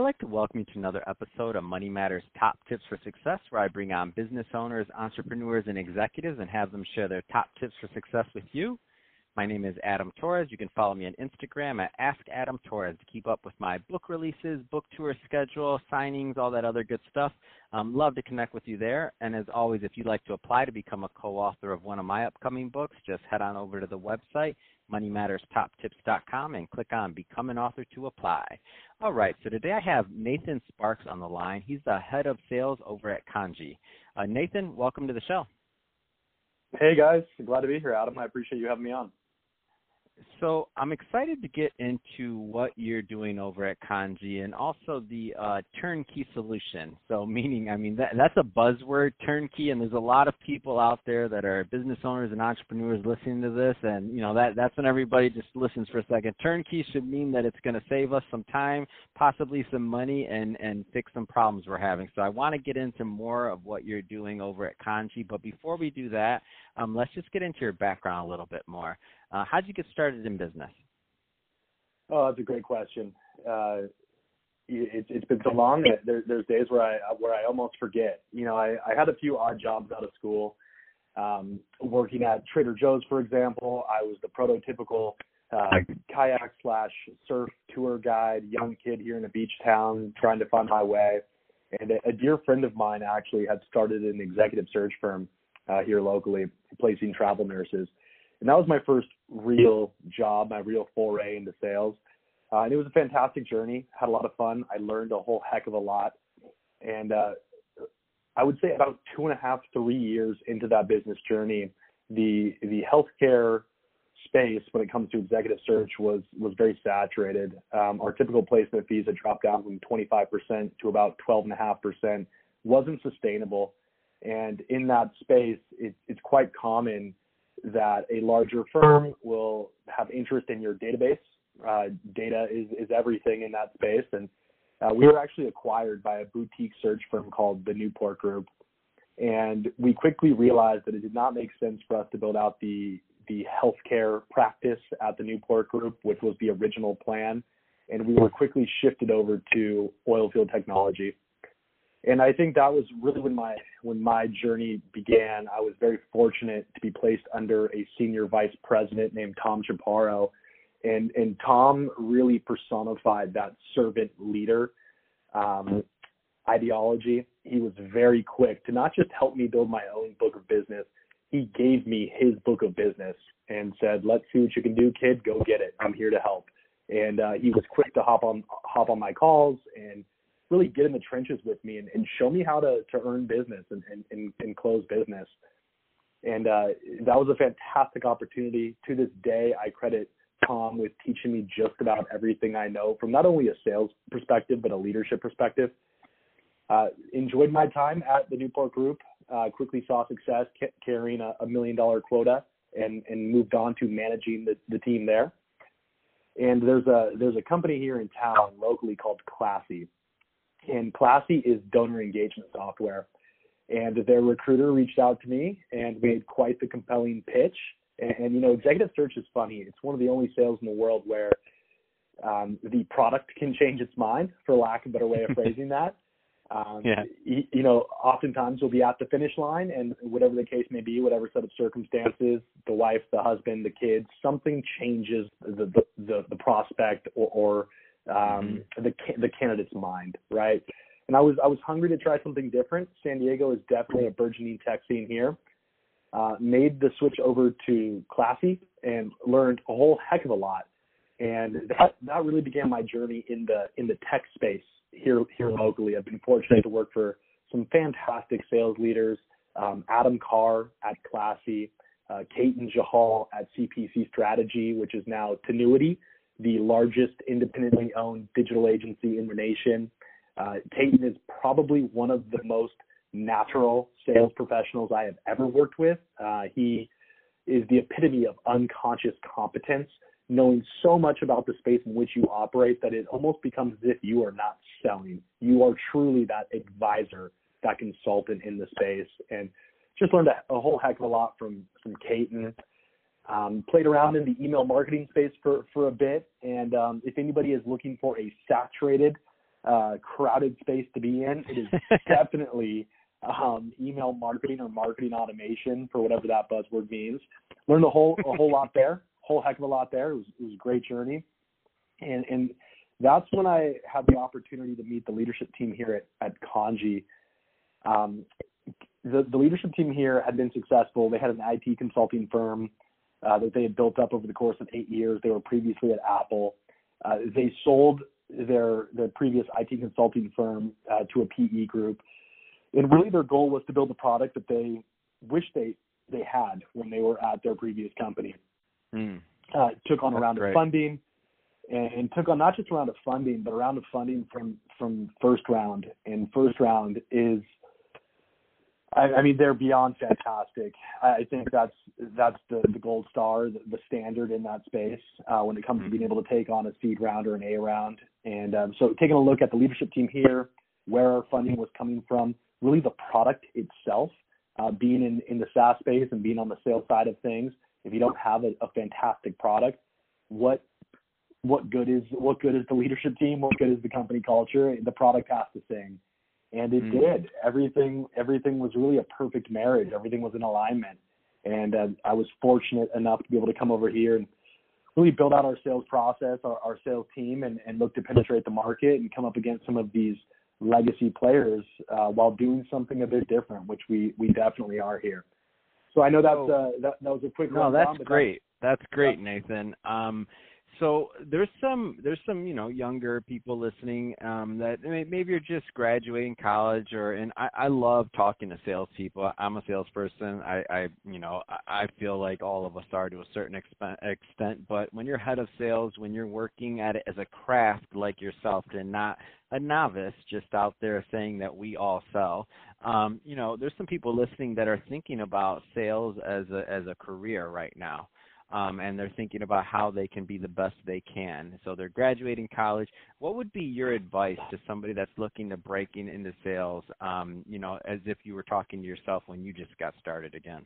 I'd like to welcome you to another episode of Money Matters Top Tips for Success, where I bring on business owners, entrepreneurs, and executives and have them share their top tips for success with you. My name is Adam Torres. You can follow me on Instagram at Ask Adam Torres to keep up with my book releases, book tour schedule, signings, all that other good stuff. Um, love to connect with you there. And as always, if you'd like to apply to become a co-author of one of my upcoming books, just head on over to the website moneymatterstoptips.com and click on Become an Author to apply. All right, so today I have Nathan Sparks on the line. He's the head of sales over at Kandji. Uh, Nathan, welcome to the show. Hey guys, glad to be here, Adam. I appreciate you having me on. So I'm excited to get into what you're doing over at Kandji and also the uh, turnkey solution. So meaning, I mean, that, that's a buzzword, turnkey, and there's a lot of people out there that are business owners and entrepreneurs listening to this, and you know that that's when everybody just listens for a second. Turnkey should mean that it's going to save us some time, possibly some money, and and fix some problems we're having. So I want to get into more of what you're doing over at Kandji, but before we do that, um, let's just get into your background a little bit more. Uh, how did you get started in business? Oh, that's a great question. Uh, it, it's been so long that there, there's days where I where I almost forget. You know, I, I had a few odd jobs out of school. Um, working at Trader Joe's, for example, I was the prototypical uh, kayak slash surf tour guide, young kid here in a beach town trying to find my way. And a, a dear friend of mine actually had started an executive search firm uh, here locally, placing travel nurses. And that was my first real job, my real foray into sales. Uh, and it was a fantastic journey. Had a lot of fun. I learned a whole heck of a lot. And uh, I would say about two and a half, three years into that business journey, the the healthcare space when it comes to executive search was was very saturated. Um, our typical placement fees had dropped down from 25% to about 12.5%. wasn't sustainable. And in that space, it, it's quite common that a larger firm will have interest in your database. Uh, data is, is everything in that space. And uh, we were actually acquired by a boutique search firm called the Newport Group. And we quickly realized that it did not make sense for us to build out the, the healthcare practice at the Newport Group, which was the original plan. And we were quickly shifted over to oilfield technology and I think that was really when my when my journey began. I was very fortunate to be placed under a senior vice president named Tom Chaparro, and and Tom really personified that servant leader um, ideology. He was very quick to not just help me build my own book of business. He gave me his book of business and said, "Let's see what you can do, kid. Go get it. I'm here to help." And uh, he was quick to hop on hop on my calls and really get in the trenches with me and, and show me how to, to earn business and, and, and, and close business. And uh, that was a fantastic opportunity. To this day, I credit Tom with teaching me just about everything I know from not only a sales perspective, but a leadership perspective. Uh, enjoyed my time at the Newport Group, uh, quickly saw success ca- carrying a, a, million dollar quota and, and moved on to managing the, the team there. And there's a, there's a company here in town locally called Classy and Classy is donor engagement software. And their recruiter reached out to me and made quite the compelling pitch. And, and you know, executive search is funny. It's one of the only sales in the world where um, the product can change its mind, for lack of a better way of phrasing that. Um, yeah. you, you know, oftentimes we'll be at the finish line, and whatever the case may be, whatever set of circumstances, the wife, the husband, the kids, something changes the the the, the prospect or, or um, mm-hmm. the the candidate's mind, right? And I was I was hungry to try something different. San Diego is definitely a burgeoning tech scene here. Uh, made the switch over to Classy and learned a whole heck of a lot. And that that really began my journey in the in the tech space here here locally. I've been fortunate to work for some fantastic sales leaders. Um, Adam Carr at Classy, uh, Ketan Jahal at CPC Strategy, which is now Tinuiti, the largest independently owned digital agency in the nation. Uh, is probably one of the most natural sales professionals I have ever worked with. Uh, he is the epitome of unconscious competence, knowing so much about the space in which you operate that it almost becomes as if you are not selling. You are truly that advisor, that consultant in the space. And just learned a, a whole heck of a lot from from Ketan. Um, played around in the email marketing space for, for a bit, and um, if anybody is looking for a saturated uh, crowded space to be in. It is definitely um, email marketing or marketing automation for whatever that buzzword means. Learned a whole a whole lot there, whole heck of a lot there. It was, it was a great journey, and and that's when I had the opportunity to meet the leadership team here at at Kandji. Um, the the leadership team here had been successful. They had an IT consulting firm uh, that they had built up over the course of eight years. They were previously at Apple. Uh, they sold their their previous IT consulting firm uh, to a PE group and really their goal was to build a product that they wish they they had when they were at their previous company. Mm. Uh, took on a round great. of funding, and, and, took on not just a round of funding, but a round of funding from from first round. And first round is, I, I mean, they're beyond fantastic. I, think that's that's the the gold star, the, the standard in that space uh, when it comes to being able to take on a seed round or an A round. And um, so, taking a look at the leadership team here, where our funding was coming from really the product itself, uh, being in, in the SaaS space and being on the sales side of things, if you don't have a, a fantastic product, what what good is what good is the leadership team? What good is the company culture? The product has to sing, and it mm. did. Everything everything was really a perfect marriage. Everything was in alignment, and uh, I was fortunate enough to be able to come over here and really build out our sales process, our, our sales team, and, and look to penetrate the market and come up against some of these legacy players uh, while doing something a bit different, which we we definitely are here. So I know that's uh, that that was a quick. No, that's great. That's, that's great, Nathan. Um, so there's some there's some you know younger people listening um, that maybe you're just graduating college or and I, I love talking to salespeople. I'm a salesperson. I, I you know I feel like all of us are to a certain extent. But when you're head of sales, when you're working at it as a craft like yourself, and not a novice just out there saying that we all sell. Um, you know, there's some people listening that are thinking about sales as a as a career right now um, and they're thinking about how they can be the best they can. So they're graduating college. What would be your advice to somebody that's looking to breaking into sales? Um, you know, as if you were talking to yourself when you just got started again.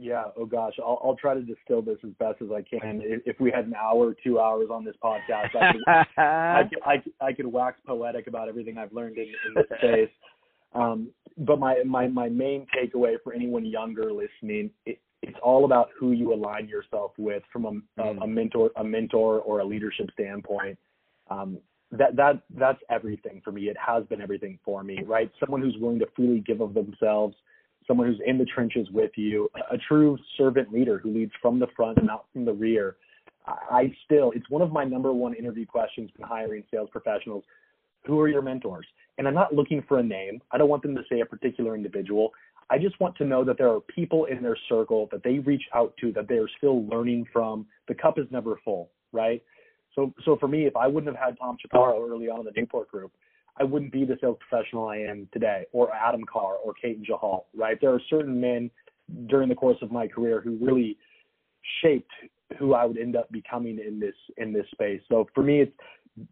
Yeah. Oh gosh, I'll, I'll try to distill this as best as I can. If, if we had an hour, two hours on this podcast, I could, I, could, I, could, I could wax poetic about everything I've learned in, in this space. Um, but my, my, my main takeaway for anyone younger listening, it's all about who you align yourself with from a, mm. a, a mentor, a mentor or a leadership standpoint. Um, that that that's everything for me. It has been everything for me, right? Someone who's willing to freely give of themselves, someone who's in the trenches with you, a, a true servant leader who leads from the front and not from the rear. I still, it's one of my number one interview questions when hiring sales professionals. Who are your mentors? And I'm not looking for a name. I don't want them to say a particular individual. I just want to know that there are people in their circle that they reach out to that they're still learning from. The cup is never full, right? So, so for me, if I wouldn't have had Tom Chaparro early on in the Newport Group, I wouldn't be the sales professional I am today, or Adam Carr, or Ketan Jahal, right? There are certain men during the course of my career who really shaped who I would end up becoming in this in this space. So for me, it's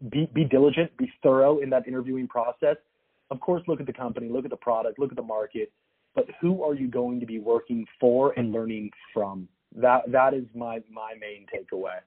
be be diligent, be thorough in that interviewing process. Of course, look at the company, look at the product, look at the market, but who are you going to be working for and learning from? That that is my my main takeaway.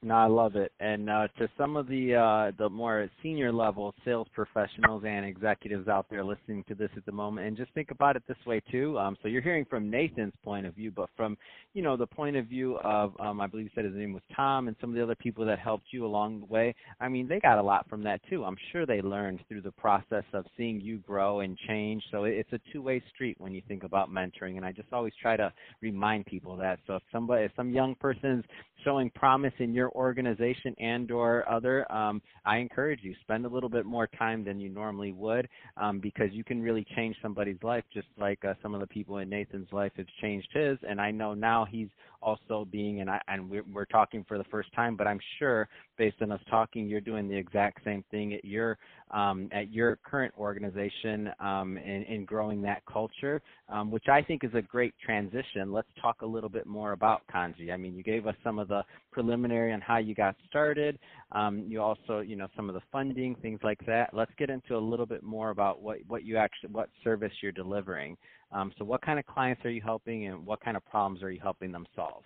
No, I love it. And uh, to some of the uh, the more senior level sales professionals and executives out there listening to this at the moment, and just think about it this way too. Um, so you're hearing from Nathan's point of view, but from you know the point of view of um, I believe you said his name was Tom and some of the other people that helped you along the way. I mean, they got a lot from that too. I'm sure they learned through the process of seeing you grow and change. So it's a two-way street when you think about mentoring, and I just always try to remind people that. So if somebody, if some young person's showing promise in your organization and or other, um, I encourage you spend a little bit more time than you normally would um, because you can really change somebody's life just like uh, some of the people in Nathan's life has changed his. And I know now he's also being, and, I, and we're, we're talking for the first time, but I'm sure based on us talking, you're doing the exact same thing at your um, at your current organization um, in, in growing that culture, um, which I think is a great transition. Let's talk a little bit more about Kandji. I mean, you gave us some of the preliminary on how you got started. Um, you also, you know, some of the funding, things like that. Let's get into a little bit more about what, what you actually, what service you're delivering. Um, so what kind of clients are you helping and what kind of problems are you helping them solve?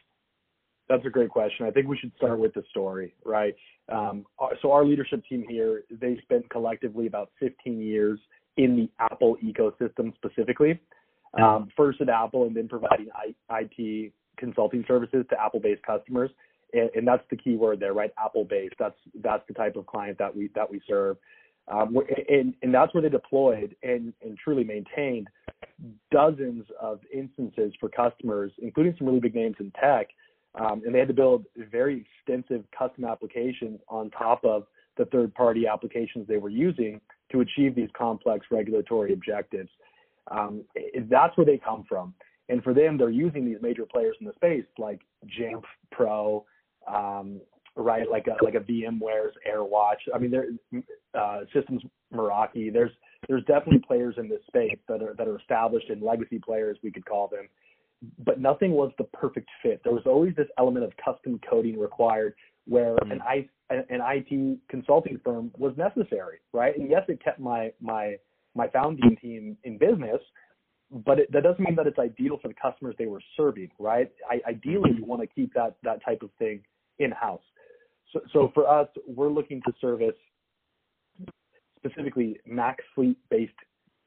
That's a great question. I think we should start with the story, right? Um, so our leadership team here, they spent collectively about 15 years in the Apple ecosystem specifically. Um, first at Apple and then providing IT consulting services to Apple-based customers. And, and that's the key word there, right? Apple-based. That's that's the type of client that we that we serve. Um, and, and that's where they deployed and, and truly maintained dozens of instances for customers, including some really big names in tech. Um, and they had to build very extensive custom applications on top of the third party applications they were using to achieve these complex regulatory objectives. Um, that's where they come from. And for them, they're using these major players in the space like Jamf Pro, um, right? Like a like a VMware's AirWatch. I mean, there uh, Cisco Meraki. There's there's definitely players in this space that are that are established and legacy players we could call them. But nothing was the perfect fit. There was always this element of custom coding required, where mm-hmm. an I an IT consulting firm was necessary, right? And yes, it kept my my my founding team in business, but it, that doesn't mean that it's ideal for the customers they were serving, right? I, ideally, you want to keep that that type of thing in house. So, so for us, we're looking to service specifically max fleet based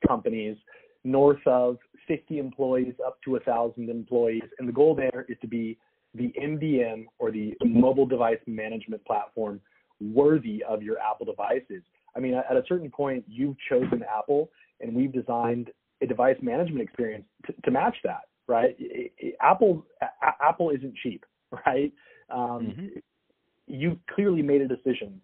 companies north of 50 employees up to 1,000 employees. And the goal there is to be the MDM or the mobile device management platform worthy of your Apple devices. I mean, at a certain point, you've chosen Apple, and we've designed a device management experience to, to match that, right? It, it, Apple a- Apple isn't cheap, right? Um, mm-hmm. You clearly made a decision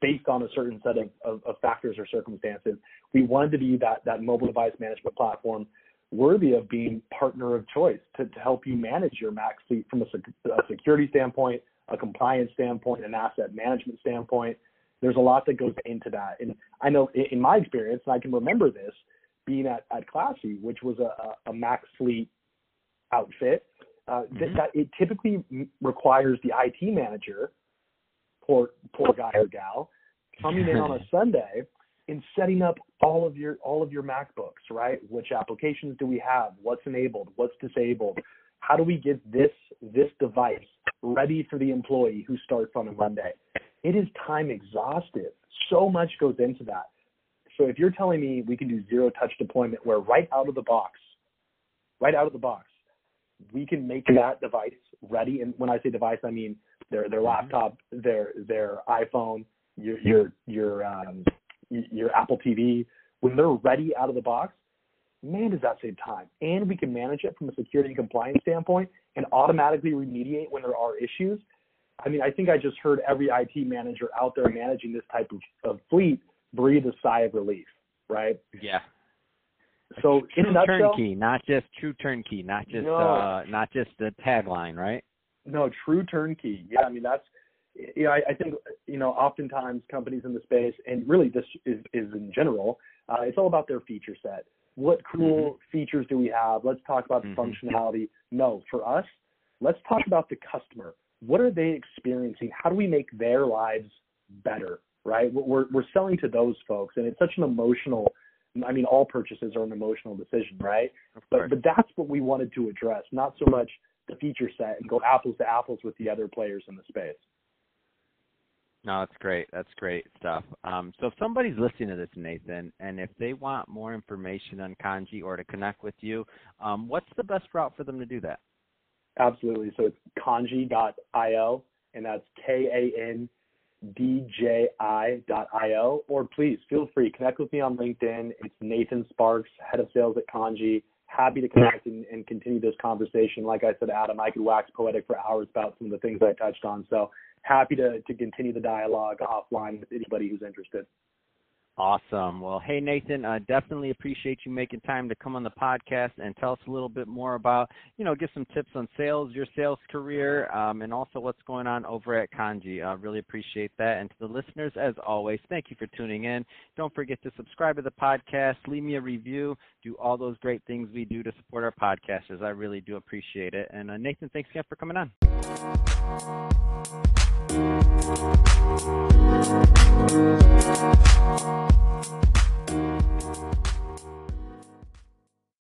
based on a certain set of, of, of, factors or circumstances. We wanted to be that that mobile device management platform worthy of being partner of choice to, to help you manage your Mac fleet from a, a security standpoint, a compliance standpoint, an asset management standpoint. There's a lot that goes into that. And I know in my experience, and I can remember this being at, at Classy, which was a, a Mac fleet outfit, uh, mm-hmm. that, that it typically requires the IT manager, poor, poor guy or gal, coming in on a Sunday and setting up all of your all of your MacBooks, right? Which applications do we have? What's enabled? What's disabled? How do we get this this device ready for the employee who starts on a Monday? It is time exhaustive. So much goes into that. So if you're telling me we can do zero touch deployment where right out of the box, right out of the box, we can make that device ready. And when I say device, I mean their their mm-hmm. laptop, their their iPhone, your your your um, your Apple TV. When they're ready out of the box, man, does that save time. And we can manage it from a security and compliance standpoint and automatically remediate when there are issues. I mean, I think I just heard every IT manager out there managing this type of, of fleet breathe a sigh of relief, right? Yeah. So true in a nutshell, turnkey, not just true turnkey, not just no, uh, not just the tagline, right? No, true turnkey. Yeah, I mean that's you know, I, I think you know, oftentimes companies in the space, and really this is, is in general, uh, it's all about their feature set. What cool mm-hmm. features do we have? Let's talk about the mm-hmm. functionality. No, for us, let's talk about the customer. What are they experiencing? How do we make their lives better? Right? We're we're selling to those folks, and it's such an emotional. I mean, all purchases are an emotional decision, right? But but that's what we wanted to address, not so much the feature set and go apples to apples with the other players in the space. No, that's great. That's great stuff. Um, so if somebody's listening to this, Nathan, and if they want more information on Kandji or to connect with you, um, what's the best route for them to do that? Absolutely. So it's kandji.io, and that's K A N D J I.io. or please feel free, connect with me on LinkedIn. It's Nathan Sparks, head of sales at Kandji. Happy to connect and, and continue this conversation. Like I said, Adam, I could wax poetic for hours about some of the things I touched on. So happy to, to continue the dialogue offline with anybody who's interested. Awesome. Well, hey, Nathan, I definitely appreciate you making time to come on the podcast and tell us a little bit more about, you know, give some tips on sales, your sales career, um, and also what's going on over at Kandji. I really appreciate that. And to the listeners, as always, thank you for tuning in. Don't forget to subscribe to the podcast, leave me a review, do all those great things we do to support our podcasters. I really do appreciate it. And uh, Nathan, thanks again for coming on. Thank you.